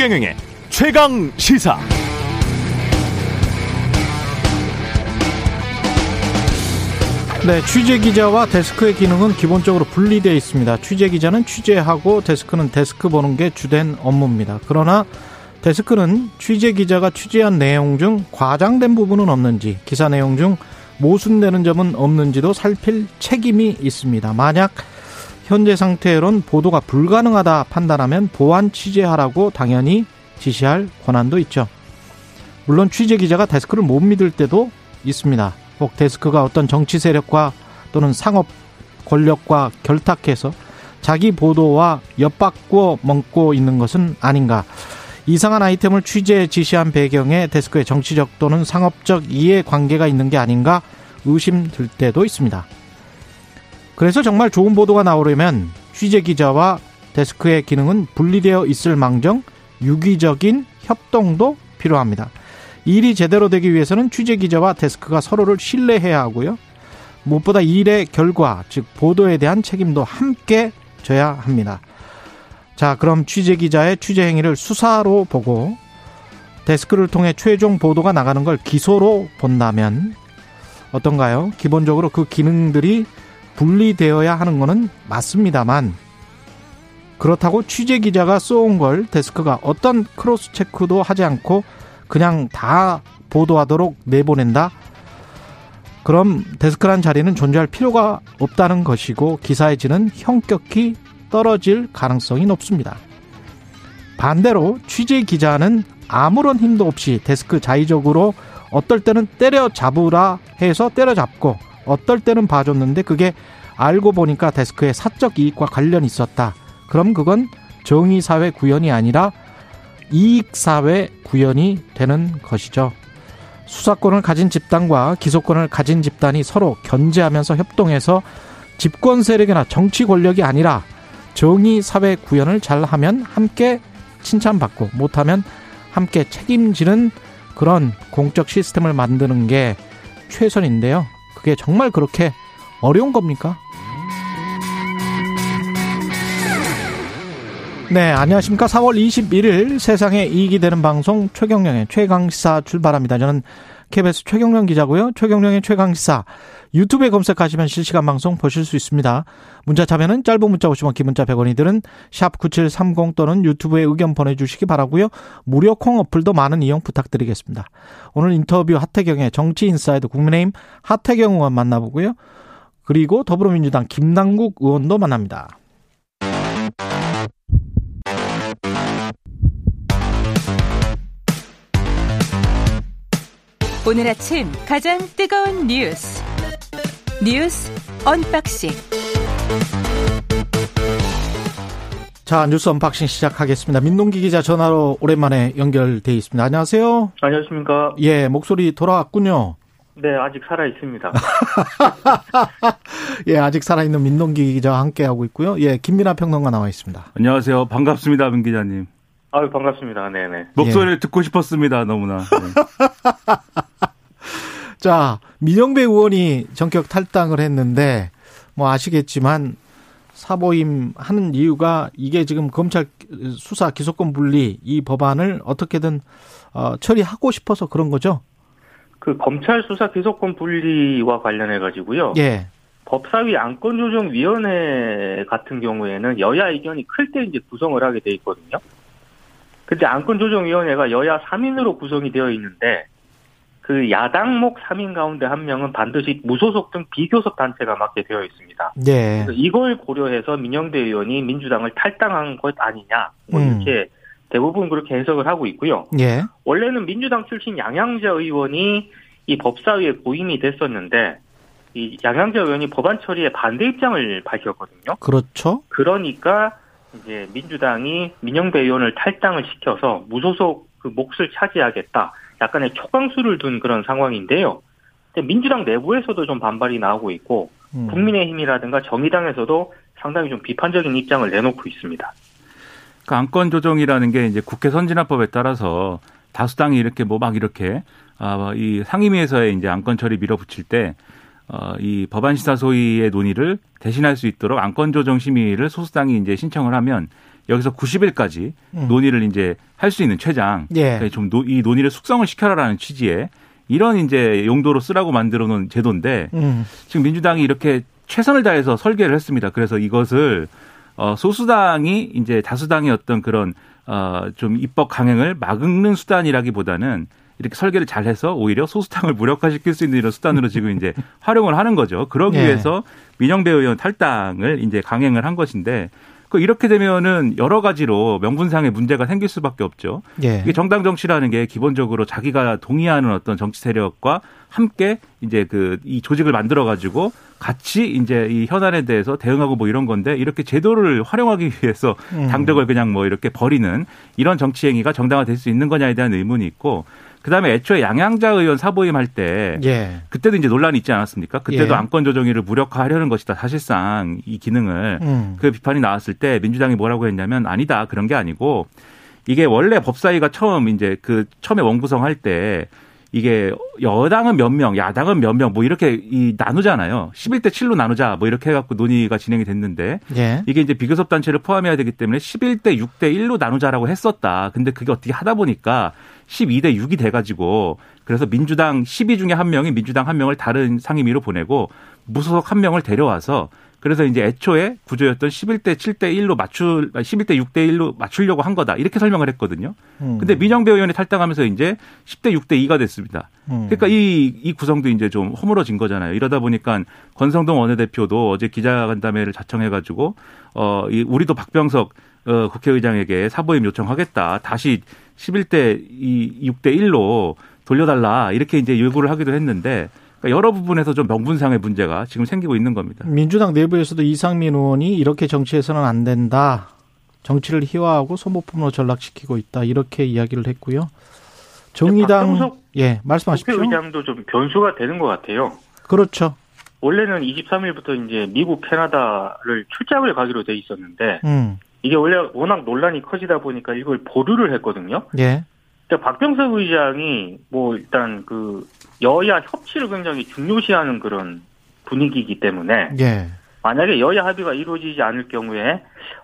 최경영의 최강 시사. 네, 취재 기자와 데스크의 기능은 기본적으로 분리되어 있습니다. 취재 기자는 취재하고 데스크는 데스크 보는 게 주된 업무입니다. 그러나 데스크는 취재 기자가 취재한 내용 중 과장된 부분은 없는지, 기사 내용 중 모순되는 점은 없는지도 살필 책임이 있습니다. 만약 현재 상태로는 보도가 불가능하다 판단하면 보완 취재하라고 당연히 지시할 권한도 있죠. 물론 취재 기자가 데스크를 못 믿을 때도 있습니다. 꼭 데스크가 어떤 정치 세력과 또는 상업 권력과 결탁해서 자기 보도와 엿바꾸어 먹고 있는 것은 아닌가. 이상한 아이템을 취재 지시한 배경에 데스크의 정치적 또는 상업적 이해 관계가 있는 게 아닌가 의심될 때도 있습니다. 그래서 정말 좋은 보도가 나오려면 취재 기자와 데스크의 기능은 분리되어 있을 망정 유기적인 협동도 필요합니다. 일이 제대로 되기 위해서는 취재 기자와 데스크가 서로를 신뢰해야 하고요. 무엇보다 일의 결과, 즉 보도에 대한 책임도 함께 져야 합니다. 자, 그럼 취재 기자의 취재 행위를 수사로 보고 데스크를 통해 최종 보도가 나가는 걸 기소로 본다면 어떤가요? 기본적으로 그 기능들이 분리되어야 하는 것은 맞습니다만 그렇다고 취재 기자가 써온 걸 데스크가 어떤 cross check도 하지 않고 그냥 다 보도하도록 내보낸다? 그럼 데스크란 자리는 존재할 필요가 없다는 것이고 기사의 질은 현격히 떨어질 가능성이 높습니다. 반대로 취재 기자는 아무런 힘도 없이 데스크 자의적으로 어떨 때는 때려잡으라 해서 때려잡고 어떨 때는 봐줬는데 그게 알고 보니까 데스크의 사적 이익과 관련이 있었다. 그럼 그건 정의사회 구현이 아니라 이익사회 구현이 되는 것이죠. 수사권을 가진 집단과 기소권을 가진 집단이 서로 견제하면서 협동해서 집권 세력이나 정치 권력이 아니라 정의 사회 구현을 잘하면 함께 칭찬받고 못하면 함께 책임지는 그런 공적 시스템을 만드는 게 최선인데요. 그게 정말 그렇게 어려운 겁니까? 네, 안녕하십니까. 4월 21일 세상에 이익이 되는 방송 최경령의 최강시사 출발합니다. 저는 KBS 최경령 기자고요. 최경령의 최강시사 유튜브에 검색하시면 실시간 방송 보실 수 있습니다. 문자 참여는 짧은 문자 50원 긴 문자 100원이 드는 샵 9730 또는 유튜브에 의견 보내주시기 바라고요. 무료 콩 어플도 많은 이용 부탁드리겠습니다. 오늘 인터뷰 하태경의 정치 인사이드 국민의힘 하태경 의원 만나보고요. 그리고 더불어민주당 김남국 의원도 만납니다. 오늘 아침 가장 뜨거운 뉴스 뉴스 언박싱 자 뉴스 언박싱 시작하겠습니다. 민동기 기자 전화로 오랜만에 연결돼 있습니다. 안녕하세요. 안녕하십니까. 예 목소리 돌아왔군요. 네 아직 살아 있습니다. 예 아직 살아 있는 민동기 기자와 함께 하고 있고요. 예 김민아 평론가 나와 있습니다. 안녕하세요. 반갑습니다, 민 기자님. 아유 반갑습니다. 네네. 목소리를 듣고 싶었습니다, 너무나. 네. 자 민영배 의원이 전격 탈당을 했는데 뭐 아시겠지만 사보임 하는 이유가 이게 지금 검찰 수사 기소권 분리 이 법안을 어떻게든 어, 처리하고 싶어서 그런 거죠. 그 검찰 수사 기소권 분리와 관련해 가지고요. 예. 법사위 안건조정위원회 같은 경우에는 여야 의견이 클 때 이제 구성을 하게 돼 있거든요. 근데 안건조정위원회가 여야 3인으로 구성이 되어 있는데 그 야당목 3인 가운데 한 명은 반드시 무소속 등 비교섭 단체가 맡게 되어 있습니다. 예. 그래서 이걸 고려해서 민영대 의원이 민주당을 탈당한 것 아니냐. 뭐 음. 이렇게 대부분 그렇게 해석을 하고 있고요. 예. 원래는 민주당 출신 양양자 의원이 이 법사위에 고임이 됐었는데 이 양양자 의원이 법안 처리에 반대 입장을 밝혔거든요. 그렇죠. 그러니까 이제 민주당이 민영배 의원을 탈당을 시켜서 무소속 그 몫을 차지하겠다. 약간의 초강수를 둔 그런 상황인데요. 민주당 내부에서도 좀 반발이 나오고 있고 음. 국민의힘이라든가 정의당에서도 상당히 좀 비판적인 입장을 내놓고 있습니다. 그 안건 조정이라는 게 이제 국회 선진화법에 따라서 다수당이 이렇게 뭐 막 이렇게 아, 이 상임위에서의 이제 안건 처리 밀어붙일 때 어, 이 법안 시사 소위의 논의를 대신할 수 있도록 안건 조정 심의를 소수당이 이제 신청을 하면 여기서 90일까지 음. 논의를 이제 할 수 있는 최장 예. 좀이 논의를 숙성을 시켜라라는 취지의 이런 이제 용도로 쓰라고 만들어 놓은 제도인데 음. 지금 민주당이 이렇게 최선을 다해서 설계를 했습니다. 그래서 이것을 어 소수당이 이제 다수당의 어떤 그런 어좀 입법 강행을 막는 수단이라기보다는 이렇게 설계를 잘 해서 오히려 소수당을 무력화시킬 수 있는 이런 수단으로 지금 이제 활용을 하는 거죠. 그러기 예. 위해서 민영배 의원 탈당을 이제 강행을 한 것인데 그 이렇게 되면은 여러 가지로 명분상의 문제가 생길 수밖에 없죠. 예. 이게 정당 정치라는 게 기본적으로 자기가 동의하는 어떤 정치 세력과 함께 이제 그 이 조직을 만들어 가지고 같이 이제 이 현안에 대해서 대응하고 뭐 이런 건데 이렇게 제도를 활용하기 위해서 음. 당적을 그냥 뭐 이렇게 버리는 이런 정치 행위가 정당화될 수 있는 거냐에 대한 의문이 있고 그다음에 애초에 양양자 의원 사보임 할때 예. 그때도 이제 논란이 있지 않았습니까? 그때도 예. 안건 조정위를 무력화하려는 것이다. 사실상 이 기능을 음. 그 비판이 나왔을 때 민주당이 뭐라고 했냐면 아니다 그런 게 아니고 이게 원래 법사위가 처음 이제 그 처음에 원구성 할때 이게 여당은 몇 명, 야당은 몇 명 뭐 이렇게 이 나누잖아요. 11대 7로 나누자 뭐 이렇게 해갖고 논의가 진행이 됐는데 예. 이게 이제 비교섭 단체를 포함해야 되기 때문에 11대 6대 1로 나누자라고 했었다. 근데 그게 어떻게 하다 보니까 12대 6이 돼가지고 그래서 민주당 12 중에 한 명이 민주당 한 명을 다른 상임위로 보내고 무소속 한 명을 데려와서 그래서 이제 애초에 구조였던 11대 7대 1로 맞출 11대 6대 1로 맞추려고 한 거다. 이렇게 설명을 했거든요. 음. 근데 민영배 의원이 탈당하면서 이제 10대 6대 2가 됐습니다. 음. 그러니까 이, 이 구성도 이제 좀 허물어진 거잖아요. 이러다 보니까 권성동 원내대표도 어제 기자간담회를 자청해 가지고, 어, 이, 우리도 박병석 어, 국회의장에게 사보임 요청하겠다. 다시 11대 이 6대 1로 돌려달라. 이렇게 이제 요구를 하기도 했는데, 그러니까 여러 부분에서 좀 명분상의 문제가 지금 생기고 있는 겁니다. 민주당 내부에서도 이상민 의원이 이렇게 정치해서는 안 된다. 정치를 희화하고 소모품으로 전락시키고 있다. 이렇게 이야기를 했고요. 정의당 예 말씀하십시오. 국회의장도 좀 변수가 되는 것 같아요. 그렇죠. 원래는 23일부터 이제 미국, 캐나다를 출장을 가기로 돼 있었는데 음. 이게 원래 워낙 논란이 커지다 보니까 이걸 보류를 했거든요. 예. 박병석 의장이 뭐 일단 그 여야 협치를 굉장히 중요시하는 그런 분위기이기 때문에 예. 만약에 여야 합의가 이루어지지 않을 경우에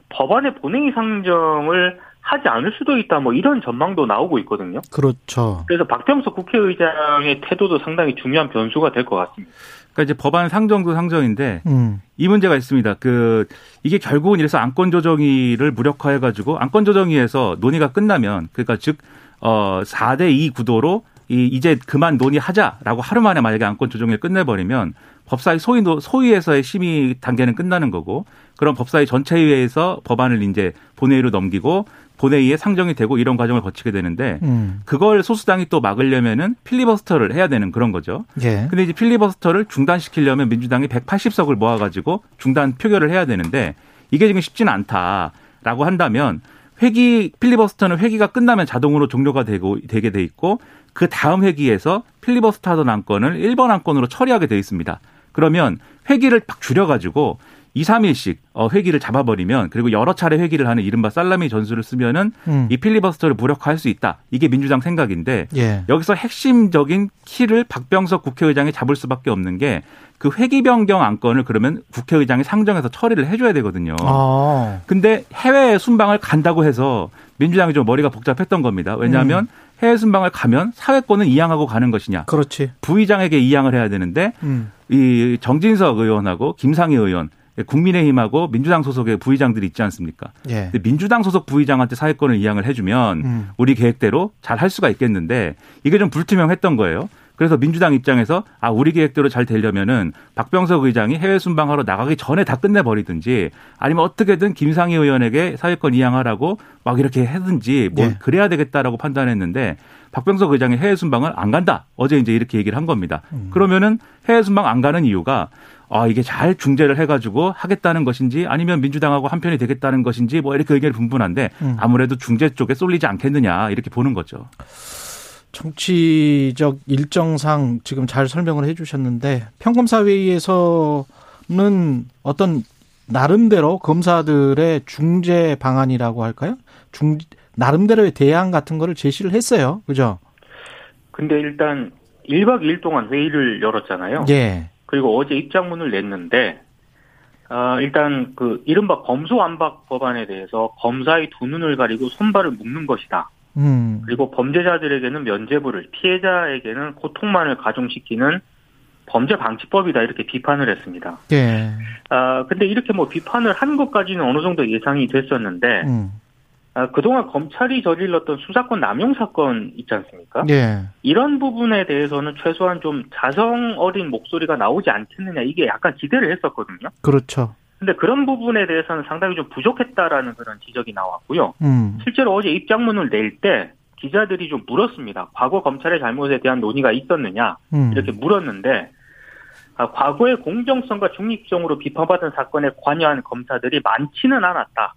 법안의 본회의 상정을 하지 않을 수도 있다 뭐 이런 전망도 나오고 있거든요. 그렇죠. 그래서 박병석 국회의장의 태도도 상당히 중요한 변수가 될 것 같습니다. 그러니까 이제 법안 상정도 상정인데 음. 이 문제가 있습니다. 그 이게 결국은 이래서 안건 조정위를 무력화해 가지고 안건 조정위에서 논의가 끝나면 그러니까 즉 어 4대 2 구도로 이 이제 그만 논의하자라고 하루 만에 만약에 안건 조정위를 끝내버리면 법사위 소위 소위에서의 심의 단계는 끝나는 거고 그럼 법사위 전체회에서 법안을 이제 본회의로 넘기고 본회의에 상정이 되고 이런 과정을 거치게 되는데 음. 그걸 소수당이 또 막으려면은 필리버스터를 해야 되는 그런 거죠. 예. 근데 이제 필리버스터를 중단시키려면 민주당이 180석을 모아가지고 중단 표결을 해야 되는데 이게 지금 쉽지는 않다라고 한다면 회기 필리버스터는 회기가 끝나면 자동으로 종료가 되고 되게 돼 있고 그 다음 회기에서 필리버스터 하던 안건을 1번 안건으로 처리하게 돼 있습니다. 그러면 회기를 팍 줄여가지고 2, 3일씩 어, 회기를 잡아버리면 그리고 여러 차례 회기를 하는 이른바 살라미 전술을 쓰면은 음. 이 필리버스터를 무력화할 수 있다. 이게 민주당 생각인데 예. 여기서 핵심적인 키를 박병석 국회의장이 잡을 수밖에 없는 게 그 회기 변경 안건을 그러면 국회의장이 상정해서 처리를 해줘야 되거든요. 아. 근데 해외 순방을 간다고 해서 민주당이 좀 머리가 복잡했던 겁니다. 왜냐하면 음. 해외 순방을 가면 사회권은 이양하고 가는 것이냐. 그렇지. 부의장에게 이양을 해야 되는데 음. 이 정진석 의원하고 김상희 의원 국민의힘하고 민주당 소속의 부의장들이 있지 않습니까? 예. 근데 민주당 소속 부의장한테 사회권을 이양을 해주면 음. 우리 계획대로 잘 할 수가 있겠는데 이게 좀 불투명했던 거예요. 그래서 민주당 입장에서 아 우리 계획대로 잘 되려면은 박병석 의장이 해외 순방하러 나가기 전에 다 끝내 버리든지 아니면 어떻게든 김상희 의원에게 사회권 이양하라고 막 이렇게 하든지 뭐 예. 그래야 되겠다라고 판단했는데 박병석 의장이 해외 순방을 안 간다 어제 이제 이렇게 얘기를 한 겁니다. 음. 그러면은 해외 순방 안 가는 이유가 아, 이게 잘 중재를 해가지고 하겠다는 것인지 아니면 민주당하고 한편이 되겠다는 것인지 뭐 이렇게 의견이 분분한데 음. 아무래도 중재 쪽에 쏠리지 않겠느냐 이렇게 보는 거죠. 정치적 일정상 지금 잘 설명을 해 주셨는데 평검사회의에서는 어떤 나름대로 검사들의 중재 방안이라고 할까요? 중 나름대로의 대안 같은 거를 제시를 했어요. 그죠? 근데 일단 1박 2일 동안 회의를 열었잖아요. 예. 그리고 어제 입장문을 냈는데 어, 일단 그 이른바 검수완박 법안에 대해서 검사의 두 눈을 가리고 손발을 묶는 것이다. 음. 그리고 범죄자들에게는 면죄부를, 피해자에게는 고통만을 가중시키는 범죄 방지법이다 이렇게 비판을 했습니다. 예. 아 근데 이렇게 뭐 비판을 한 것까지는 어느 정도 예상이 됐었는데 음. 아, 그동안 검찰이 저질렀던 수사권 남용 사건 있지 않습니까? 예. 이런 부분에 대해서는 최소한 좀 자성 어린 목소리가 나오지 않겠느냐 이게 약간 기대를 했었거든요. 그렇죠. 근데 그런 부분에 대해서는 상당히 좀 부족했다라는 그런 지적이 나왔고요. 음. 실제로 어제 입장문을 낼 때 기자들이 좀 물었습니다. 과거 검찰의 잘못에 대한 논의가 있었느냐 음. 이렇게 물었는데 아, 과거의 공정성과 중립성으로 비판받은 사건에 관여한 검사들이 많지는 않았다.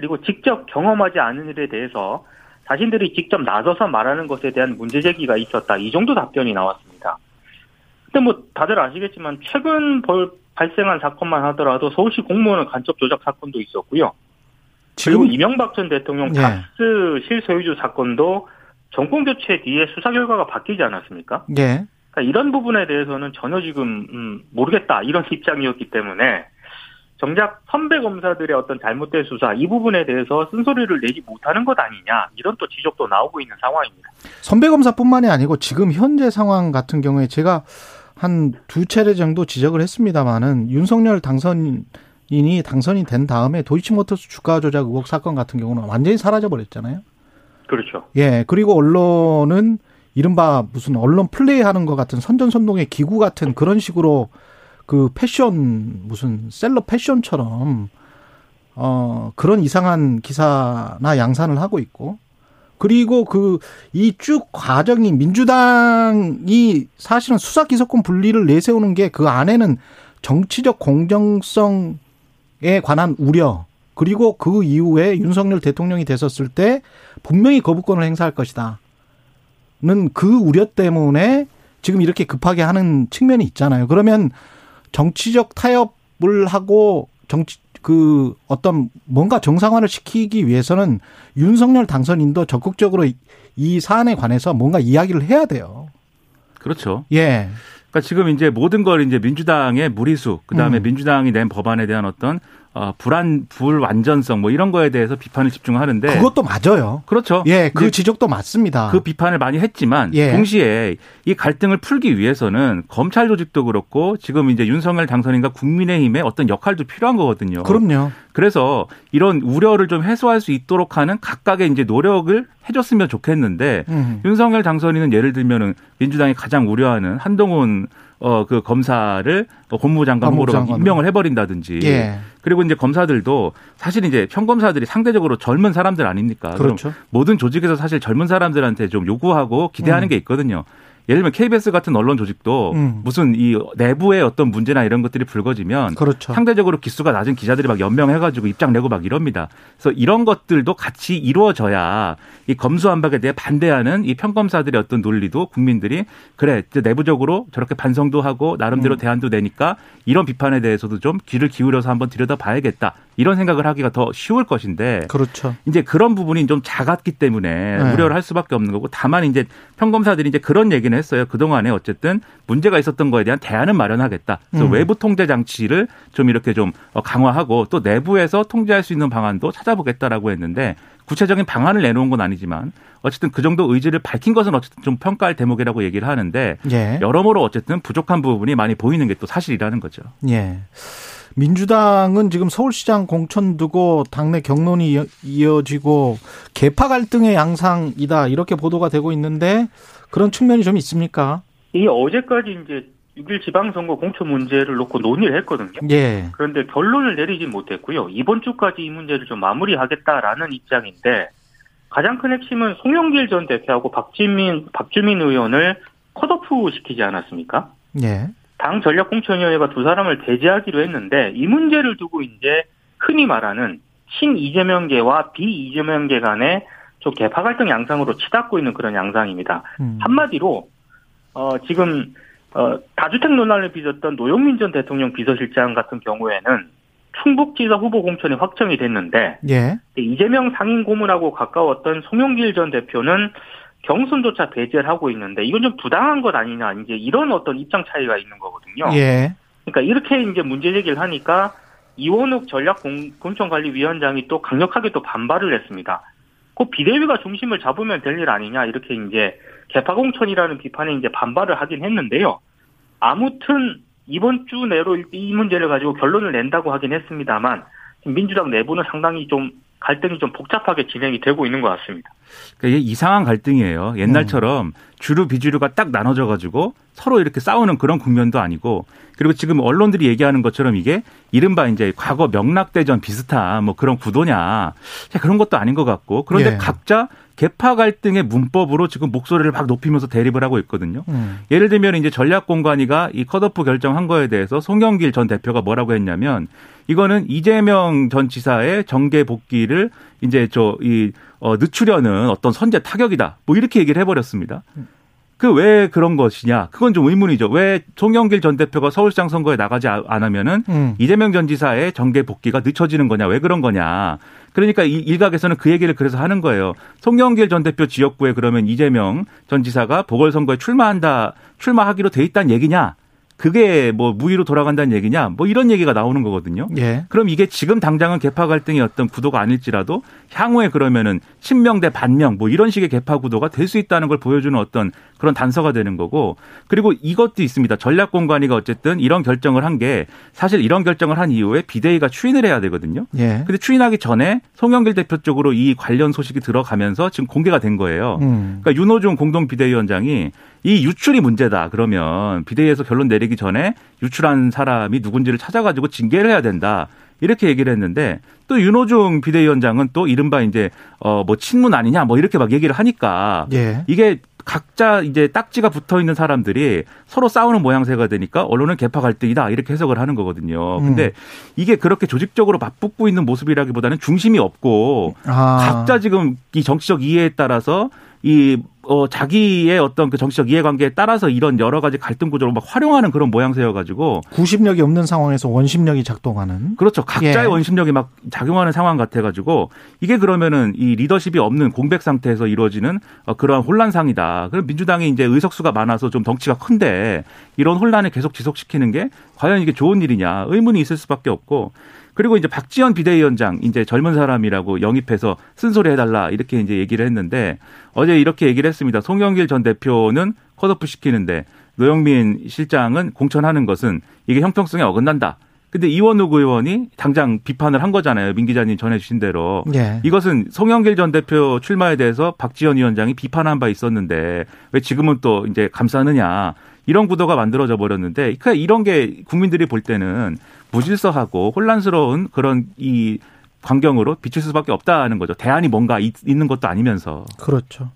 그리고 직접 경험하지 않은 일에 대해서 자신들이 직접 나서서 말하는 것에 대한 문제 제기가 있었다. 이 정도 답변이 나왔습니다. 근데 뭐 다들 아시겠지만 최근 벌 발생한 사건만 하더라도 서울시 공무원 간첩 조작 사건도 있었고요. 그리고 지금 이명박 전 대통령 예. 닥스 실소유주 사건도 정권 교체 뒤에 수사 결과가 바뀌지 않았습니까? 예. 그러니까 이런 부분에 대해서는 전혀 지금 음, 모르겠다 이런 입장이었기 때문에 정작 선배 검사들의 어떤 잘못된 수사 이 부분에 대해서 쓴소리를 내지 못하는 것 아니냐 이런 또 지적도 나오고 있는 상황입니다. 선배 검사뿐만이 아니고 지금 현재 상황 같은 경우에 제가 한 두 차례 정도 지적을 했습니다마는 윤석열 당선 인이 당선이 된 다음에 도이치모터스 주가 조작 의혹 사건 같은 경우는 완전히 사라져 버렸잖아요. 그렇죠. 예. 그리고 언론은 이른바 무슨 언론 플레이하는 것 같은 선전선동의 기구 같은 그런 식으로 그 패션 무슨 셀럽 패션처럼 어 그런 이상한 기사나 양산을 하고 있고 그리고 그 이 쭉 과정이 민주당이 사실은 수사 기소권 분리를 내세우는 게 그 안에는 정치적 공정성에 관한 우려 그리고 그 이후에 윤석열 대통령이 됐었을 때 분명히 거부권을 행사할 것이다. 는 그 우려 때문에 지금 이렇게 급하게 하는 측면이 있잖아요. 그러면 정치적 타협을 하고 정치 그 어떤 뭔가 정상화를 시키기 위해서는 윤석열 당선인도 적극적으로 이- 이 사안에 관해서 뭔가 이야기를 해야 돼요. 그렇죠. 예. 그러니까 지금 이제 모든 걸 이제 민주당의 무리수, 그 다음에 음. 민주당이 낸 법안에 대한 어떤 어, 불안, 불완전성 뭐 이런 거에 대해서 비판을 집중하는데 그것도 맞아요. 그렇죠. 예, 그 이제 지적도 맞습니다. 그 비판을 많이 했지만 예. 동시에 이 갈등을 풀기 위해서는 검찰 조직도 그렇고 지금 이제 윤석열 당선인과 국민의힘의 어떤 역할도 필요한 거거든요. 그럼요. 그래서 이런 우려를 좀 해소할 수 있도록 하는 각각의 이제 노력을 해줬으면 좋겠는데 음. 윤석열 당선인은 예를 들면은 민주당이 가장 우려하는 한동훈 어 그 검사를 법무부 장관 후보로 장관으로. 임명을 해버린다든지 예. 그리고 이제 검사들도 사실 이제 평검사들이 상대적으로 젊은 사람들 아닙니까? 그렇죠. 모든 조직에서 사실 젊은 사람들한테 좀 요구하고 기대하는 음. 게 있거든요. 예를 들면 KBS 같은 언론 조직도 음. 무슨 이 내부의 어떤 문제나 이런 것들이 불거지면 그렇죠. 상대적으로 기수가 낮은 기자들이 막 연명해가지고 입장 내고 막 이럽니다. 그래서 이런 것들도 같이 이루어져야 이 검수완박에 대해 반대하는 이 평검사들의 어떤 논리도 국민들이 그래 내부적으로 저렇게 반성도 하고 나름대로 음. 대안도 내니까 이런 비판에 대해서도 좀 귀를 기울여서 한번 들여다봐야겠다 이런 생각을 하기가 더 쉬울 것인데 그렇죠. 이제 그런 부분이 좀 작았기 때문에 네. 우려를 할 수밖에 없는 거고 다만 이제 평검사들이 이제 그런 얘기는 했어요. 그동안에 어쨌든 문제가 있었던 거에 대한 대안은 마련하겠다. 그래서 음. 외부 통제 장치를 좀 이렇게 좀 어, 강화하고 또 내부에서 통제할 수 있는 방안도 찾아보겠다라고 했는데 구체적인 방안을 내놓은 건 아니지만 어쨌든 그 정도 의지를 밝힌 것은 어쨌든 좀 평가할 대목이라고 얘기를 하는데 예. 여러모로 어쨌든 부족한 부분이 많이 보이는 게 또 사실이라는 거죠. 예. 민주당은 지금 서울시장 공천 두고 당내 경론이 이어- 이어지고 개파 갈등의 양상이다 이렇게 보도가 되고 있는데 그런 측면이 좀 있습니까? 이 어제까지 이제 6일 지방선거 공천 문제를 놓고 논의를 했거든요. 예. 그런데 결론을 내리지 못했고요. 이번 주까지 이 문제를 좀 마무리하겠다라는 입장인데 가장 큰 핵심은 송영길 전 대표하고 박지민 박주민 의원을 컷오프 시키지 않았습니까? 예. 당 전략공천위원회가 두 사람을 배제하기로 했는데 이 문제를 두고 이제 흔히 말하는 신 이재명계와 비 이재명계 간의 좀 개파 갈등 양상으로 치닫고 있는 그런 양상입니다. 음. 한마디로 어 지금 어 다주택 논란을 빚었던 노영민 전 대통령 비서실장 같은 경우에는 충북지사 후보 공천이 확정이 됐는데 예. 이재명 상임 고문하고 가까웠던 송영길 전 대표는 경선조차 배제를 하고 있는데 이건 좀 부당한 것 아니냐 이제 이런 어떤 입장 차이가 있는 거거든요. 예. 그러니까 이렇게 이제 문제 제기를 하니까 이원욱 전략공천관리위원장이 또 강력하게 또 반발을 했습니다. 그 비대위가 중심을 잡으면 될 일 아니냐 이렇게 이제 개파공천이라는 비판에 이제 반발을 하긴 했는데요. 아무튼 이번 주 내로 이 문제를 가지고 결론을 낸다고 하긴 했습니다만 민주당 내부는 상당히 좀 갈등이 좀 복잡하게 진행이 되고 있는 것 같습니다. 그러니까 이게 이상한 갈등이에요. 옛날처럼 음. 주류 비주류가 딱 나눠져 가지고 서로 이렇게 싸우는 그런 국면도 아니고 그리고 지금 언론들이 얘기하는 것처럼 이게 이른바 이제 과거 명락대전 비슷한 뭐 그런 구도냐 그런 것도 아닌 것 같고 그런데 예. 각자 개파 갈등의 문법으로 지금 목소리를 막 높이면서 대립을 하고 있거든요. 음. 예를 들면 이제 전략공관위가 이 컷오프 결정한 거에 대해서 송영길 전 대표가 뭐라고 했냐면 이거는 이재명 전 지사의 정계 복귀를 이제 저이 어, 늦추려는 어떤 선제 타격이다. 뭐 이렇게 얘기를 해버렸습니다. 그 왜 그런 것이냐? 그건 좀 의문이죠. 왜 송영길 전 대표가 서울시장 선거에 나가지 않으면은 음. 이재명 전 지사의 정계 복귀가 늦춰지는 거냐? 왜 그런 거냐? 그러니까 일각에서는 그 얘기를 그래서 하는 거예요. 송영길 전 대표 지역구에 그러면 이재명 전 지사가 보궐선거에 출마한다, 출마하기로 돼 있다는 얘기냐? 그게 뭐 무위로 돌아간다는 얘기냐 뭐 이런 얘기가 나오는 거거든요. 예. 그럼 이게 지금 당장은 개파 갈등이 어떤 구도가 아닐지라도 향후에 그러면은 친명 대 반명 뭐 이런 식의 개파 구도가 될 수 있다는 걸 보여주는 어떤 그런 단서가 되는 거고 그리고 이것도 있습니다. 전략공관위가 어쨌든 이런 결정을 한 게 사실 이런 결정을 한 이후에 비대위가 추인을 해야 되거든요. 예. 근데 추인하기 전에 송영길 대표 쪽으로 이 관련 소식이 들어가면서 지금 공개가 된 거예요. 음. 그러니까 윤호중 공동 비대위원장이 이 유출이 문제다. 그러면 비대위에서 결론 내리기 전에 유출한 사람이 누군지를 찾아가지고 징계를 해야 된다. 이렇게 얘기를 했는데 또 윤호중 비대위원장은 또 이른바 이제 어 뭐 친문 아니냐 뭐 이렇게 막 얘기를 하니까 예. 이게 각자 이제 딱지가 붙어 있는 사람들이 서로 싸우는 모양새가 되니까 언론은 개파 갈등이다 이렇게 해석을 하는 거거든요. 음. 근데 이게 그렇게 조직적으로 맞붙고 있는 모습이라기보다는 중심이 없고 아. 각자 지금 이 정치적 이해에 따라서 이 어, 자기의 어떤 그 정치적 이해관계에 따라서 이런 여러 가지 갈등 구조를 막 활용하는 그런 모양새여가지고 구심력이 없는 상황에서 원심력이 작동하는 그렇죠 각자의 예. 원심력이 막 작용하는 상황 같아가지고 이게 그러면은 이 리더십이 없는 공백 상태에서 이루어지는 어, 그러한 혼란상이다. 그럼 민주당이 이제 의석수가 많아서 좀 덩치가 큰데 이런 혼란을 계속 지속시키는 게 과연 이게 좋은 일이냐 의문이 있을 수밖에 없고 그리고 이제 박지원 비대위원장 이제 젊은 사람이라고 영입해서 쓴소리 해달라 이렇게 이제 얘기를 했는데 어제 이렇게 얘기를 했습니다. 송영길 전 대표는 컷오프 시키는데 노영민 실장은 공천하는 것은 이게 형평성에 어긋난다. 근데 이원욱 의원이 당장 비판을 한 거잖아요. 민 기자님 전해주신 대로. 예. 이것은 송영길 전 대표 출마에 대해서 박지원 위원장이 비판한 바 있었는데 왜 지금은 또 이제 감싸느냐. 이런 구도가 만들어져 버렸는데 그러니까 이런 게 국민들이 볼 때는 무질서하고 혼란스러운 그런 이 광경으로 비칠 수밖에 없다는 거죠. 대안이 뭔가 있, 는 것도 아니면서. 그렇죠.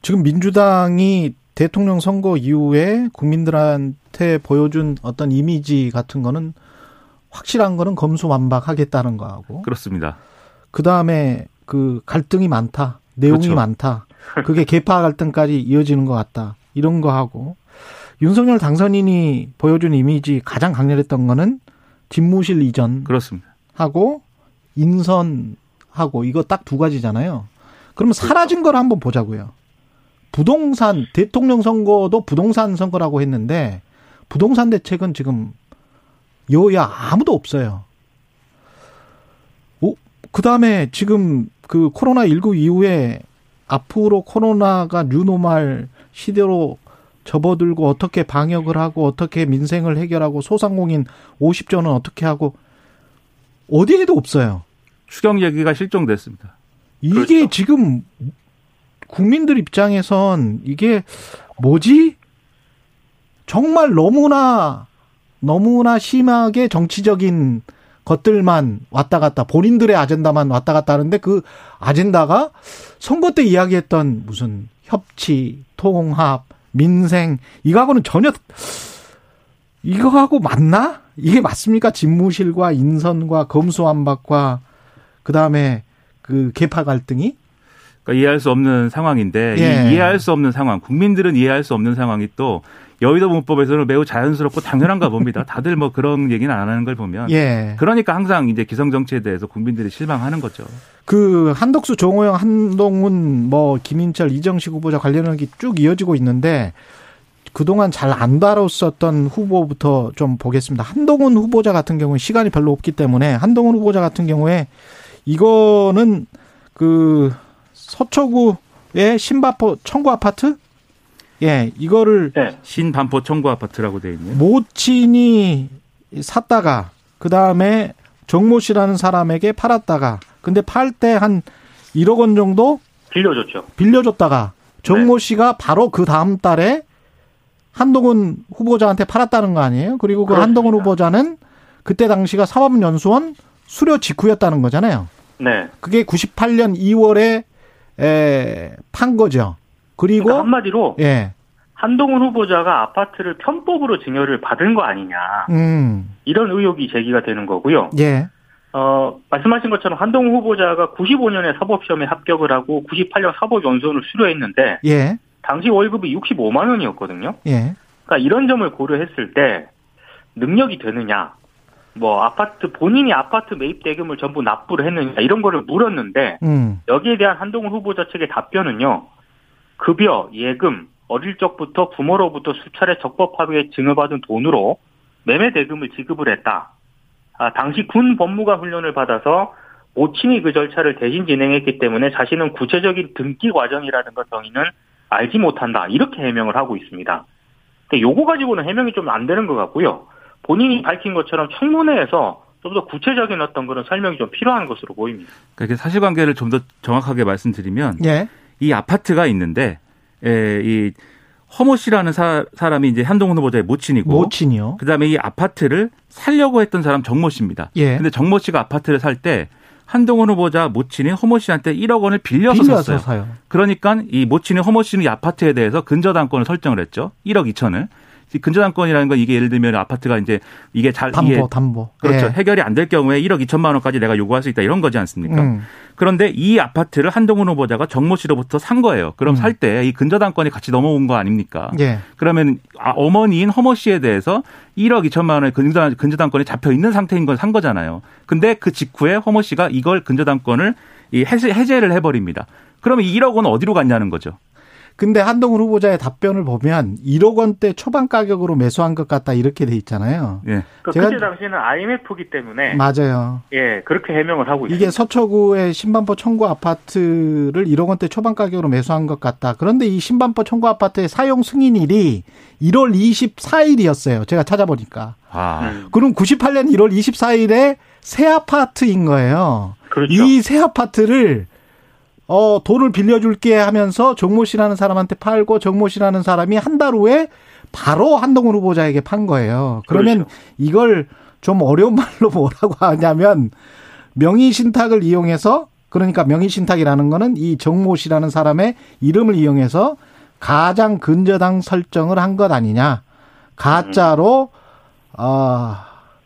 지금 민주당이 대통령 선거 이후에 국민들한테 보여준 어떤 이미지 같은 거는 확실한 거는 검수완박하겠다는 거하고. 그렇습니다. 그 다음에 그 갈등이 많다. 내용이 그렇죠. 많다. 그게 개파 갈등까지 이어지는 것 같다. 이런 거 하고. 윤석열 당선인이 보여준 이미지 가장 강렬했던 거는 집무실 이전. 그렇습니다. 하고 인선하고 이거 딱 두 가지잖아요. 그러면 사라진 걸 한번 보자고요. 부동산 대통령 선거도 부동산 선거라고 했는데 부동산 대책은 지금 여야 아무도 없어요. 오, 그다음에 지금 그 코로나 19 이후에 앞으로 코로나가 뉴노말 시대로 접어들고 어떻게 방역을 하고 어떻게 민생을 해결하고 소상공인 50조는 어떻게 하고 어디에도 없어요. 추경 얘기가 실종됐습니다. 이게 그렇죠. 지금 국민들 입장에선 이게 뭐지? 정말 너무나 너무나 심하게 정치적인 것들만 왔다 갔다 본인들의 아젠다만 왔다 갔다 하는데 그 아젠다가 선거 때 이야기했던 무슨 협치, 통합, 민생 이거하고는 전혀 이거하고 맞나? 이게 맞습니까? 집무실과 인선과 검수완박과 그다음에 그 개파 갈등이 그러니까 이해할 수 없는 상황인데 예. 이해할 수 없는 상황, 국민들은 이해할 수 없는 상황이 또 여의도 문법에서는 매우 자연스럽고 당연한가 봅니다. 다들 뭐 그런 얘기는 안 하는 걸 보면. 예. 그러니까 항상 이제 기성 정치에 대해서 국민들이 실망하는 거죠. 그 한덕수, 정호영, 한동훈, 뭐 김인철, 이정식 후보자 관련한 게쭉 이어지고 있는데 그동안 잘 안 다뤘었던 후보부터 좀 보겠습니다. 한동훈 후보자 같은 경우는 시간이 별로 없기 때문에 한동훈 후보자 같은 경우에 이거는 그 서초구의 신바포 청구 아파트 예, 이거를 네. 신반포 청구 아파트라고 돼 있네요. 모친이 샀다가 그 다음에 정모 씨라는 사람에게 팔았다가 근데 팔 때 한 1억 원 정도 빌려줬죠. 빌려줬다가 정모 씨가 바로 그 다음 달에 한동훈 후보자한테 팔았다는 거 아니에요? 그리고 그 그렇습니다. 한동훈 후보자는 그때 당시가 사법연수원 수료 직후였다는 거잖아요. 네. 그게 98년 2월에 에, 판 거죠. 그리고 그러니까 한마디로 예, 한동훈 후보자가 아파트를 편법으로 증여를 받은 거 아니냐 음, 이런 의혹이 제기가 되는 거고요. 예, 어, 말씀하신 것처럼 한동훈 후보자가 95년에 사법시험에 합격을 하고 98년 사법연수원을 수료했는데 예, 당시 월급이 65만 원이었거든요. 예, 그러니까 이런 점을 고려했을 때 능력이 되느냐, 뭐 아파트 본인이 아파트 매입 대금을 전부 납부를 했느냐 이런 거를 물었는데 음, 여기에 대한 한동훈 후보자 측의 답변은요. 급여, 예금, 어릴 적부터 부모로부터 수차례 적법하게 증여받은 돈으로 매매 대금을 지급을 했다. 아, 당시 군 법무관 훈련을 받아서 모친이 그 절차를 대신 진행했기 때문에 자신은 구체적인 등기 과정이라든가 정의는 알지 못한다. 이렇게 해명을 하고 있습니다. 근데 요거 가지고는 해명이 좀 안 되는 것 같고요. 본인이 밝힌 것처럼 청문회에서 좀 더 구체적인 어떤 그런 설명이 좀 필요한 것으로 보입니다. 그렇게 사실관계를 좀 더 정확하게 말씀드리면 예, 이 아파트가 있는데 에, 이 허모 씨라는 사, 사람이 이제 한동훈 후보자의 모친이고 모친이요. 그다음에 이 아파트를 살려고 했던 사람 정모 씨입니다. 예. 근데 정모 씨가 아파트를 살 때 한동훈 후보자 모친이 허모 씨한테 1억 원을 빌려서, 빌려서 샀어요. 사요. 그러니까 이 모친이 허모 씨는 이 아파트에 대해서 근저당권을 설정을 했죠. 1억 2천을. 이 근저당권이라는 건 이게 예를 들면 아파트가 이제 이게 잘 담보, 이게 담보. 그렇죠. 예. 해결이 안 될 경우에 1억 2천만 원까지 내가 요구할 수 있다 이런 거지 않습니까? 음, 그런데 이 아파트를 한동훈 후보자가 정모 씨로부터 산 거예요. 그럼 음. 살때 이 근저당권이 같이 넘어온 거 아닙니까? 예. 그러면 아, 어머니인 허모 씨에 대해서 1억 2천만 원의 근저, 근저당권이 잡혀 있는 상태인 걸산 거잖아요. 근데 그 직후에 허모 씨가 이걸 근저당권을 이 해제, 해제를 해버립니다. 그러면 이 1억 원은 어디로 갔냐는 거죠. 근데 한동훈 후보자의 답변을 보면 1억 원대 초반 가격으로 매수한 것 같다 이렇게 돼 있잖아요. 예. 그 제가- 그때 당시에는 IMF기 때문에 맞아요. 예 그렇게 해명을 하고 있습니다. 이게 서초구의 신반포 청구 아파트를 1억 원대 초반 가격으로 매수한 것 같다. 그런데 이 신반포 청구 아파트의 사용 승인일이 1월 24일이었어요. 제가 찾아보니까. 아. 음, 그럼 98년 1월 24일에 새 아파트인 거예요. 그렇죠. 이 새 아파트를 어 돈을 빌려줄게 하면서 정모 씨라는 사람한테 팔고 정모 씨라는 사람이 한 달 후에 바로 한동훈 후보자에게 판 거예요. 그러면 그렇죠. 이걸 좀 어려운 말로 뭐라고 하냐면 명의 신탁을 이용해서 그러니까 명의 신탁이라는 거는 이 정모 씨라는 사람의 이름을 이용해서 가장 근저당 설정을 한 것 아니냐. 가짜로 어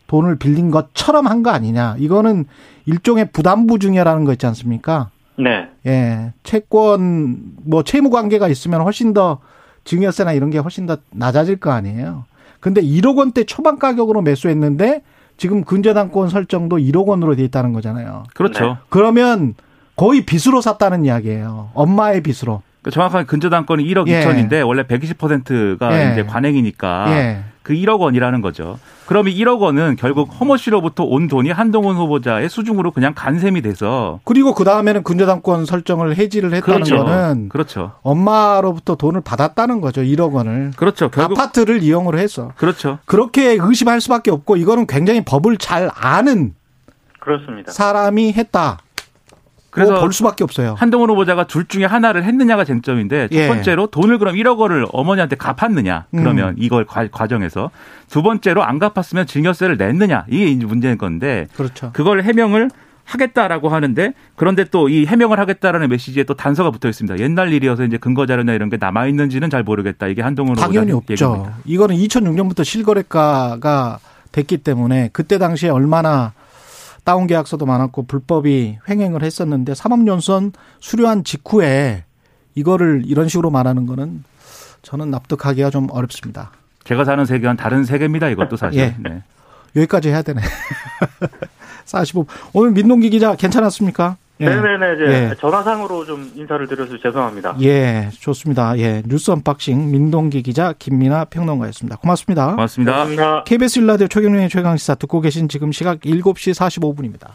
돈을 빌린 것처럼 한 거 아니냐. 이거는 일종의 부담부 증여라는 거 있지 않습니까? 네. 예. 채권 뭐 채무 관계가 있으면 훨씬 더 증여세나 이런 게 훨씬 더 낮아질 거 아니에요. 근데 1억 원대 초반 가격으로 매수했는데 지금 근저당권 설정도 1억 원으로 돼 있다는 거잖아요. 그렇죠. 네. 그러면 거의 빚으로 샀다는 이야기예요. 엄마의 빚으로. 그 정확하게 근저 당권이 1억 예. 2천인데 원래 120%가 예. 이제 관행이니까 예. 그 1억 원이라는 거죠. 그럼 이 1억 원은 결국 허모 씨로부터 온 돈이 한동훈 후보자의 수중으로 그냥 간셈이 돼서 그리고 그 다음에는 근저당권 설정을 해지를 했다는 그렇죠. 거는 그렇죠. 엄마로부터 돈을 받았다는 거죠. 1억 원을. 그렇죠. 결국 아파트를 이용을 해서. 그렇죠. 그렇게 의심할 수밖에 없고 이거는 굉장히 법을 잘 아는 그렇습니다. 사람이 했다. 그래서 뭐볼 수밖에 없어요. 한동훈 후보자가 둘 중에 하나를 했느냐가 쟁점인데 첫 예. 번째로 돈을 그럼 1억 원을 어머니한테 갚았느냐 그러면 음. 이걸 과, 과정에서 두 번째로 안 갚았으면 증여세를 냈느냐 이게 이제 문제인 건데 그렇죠. 그걸 해명을 하겠다라고 하는데 그런데 또 이 해명을 하겠다라는 메시지에 또 단서가 붙어 있습니다. 옛날 일이어서 이제 근거 자료나 이런 게 남아 있는지는 잘 모르겠다. 이게 한동훈 당연히 후보자 없죠. 얘기입니다. 이거는 2006년부터 실거래가가 됐기 때문에 그때 당시에 얼마나 다운 계약서도 많았고 불법이 횡행을 했었는데 사법연수원 수료한 직후에 이거를 이런 식으로 말하는 거는 저는 납득하기가 좀 어렵습니다. 제가 사는 세계와는 다른 세계입니다. 이것도 사실. 예. 네. 여기까지 해야 되네. 45. 오늘 민동기 기자 괜찮았습니까? 예. 네네네, 이제 예. 전화상으로 좀 인사를 드려서 죄송합니다. 예, 좋습니다. 예, 뉴스 언박싱 민동기 기자 김민아 평론가였습니다. 고맙습니다. 고맙습니다. 감사합니다. KBS 일라디오 최경련의 최강시사 듣고 계신 지금 시각 7시 45분입니다.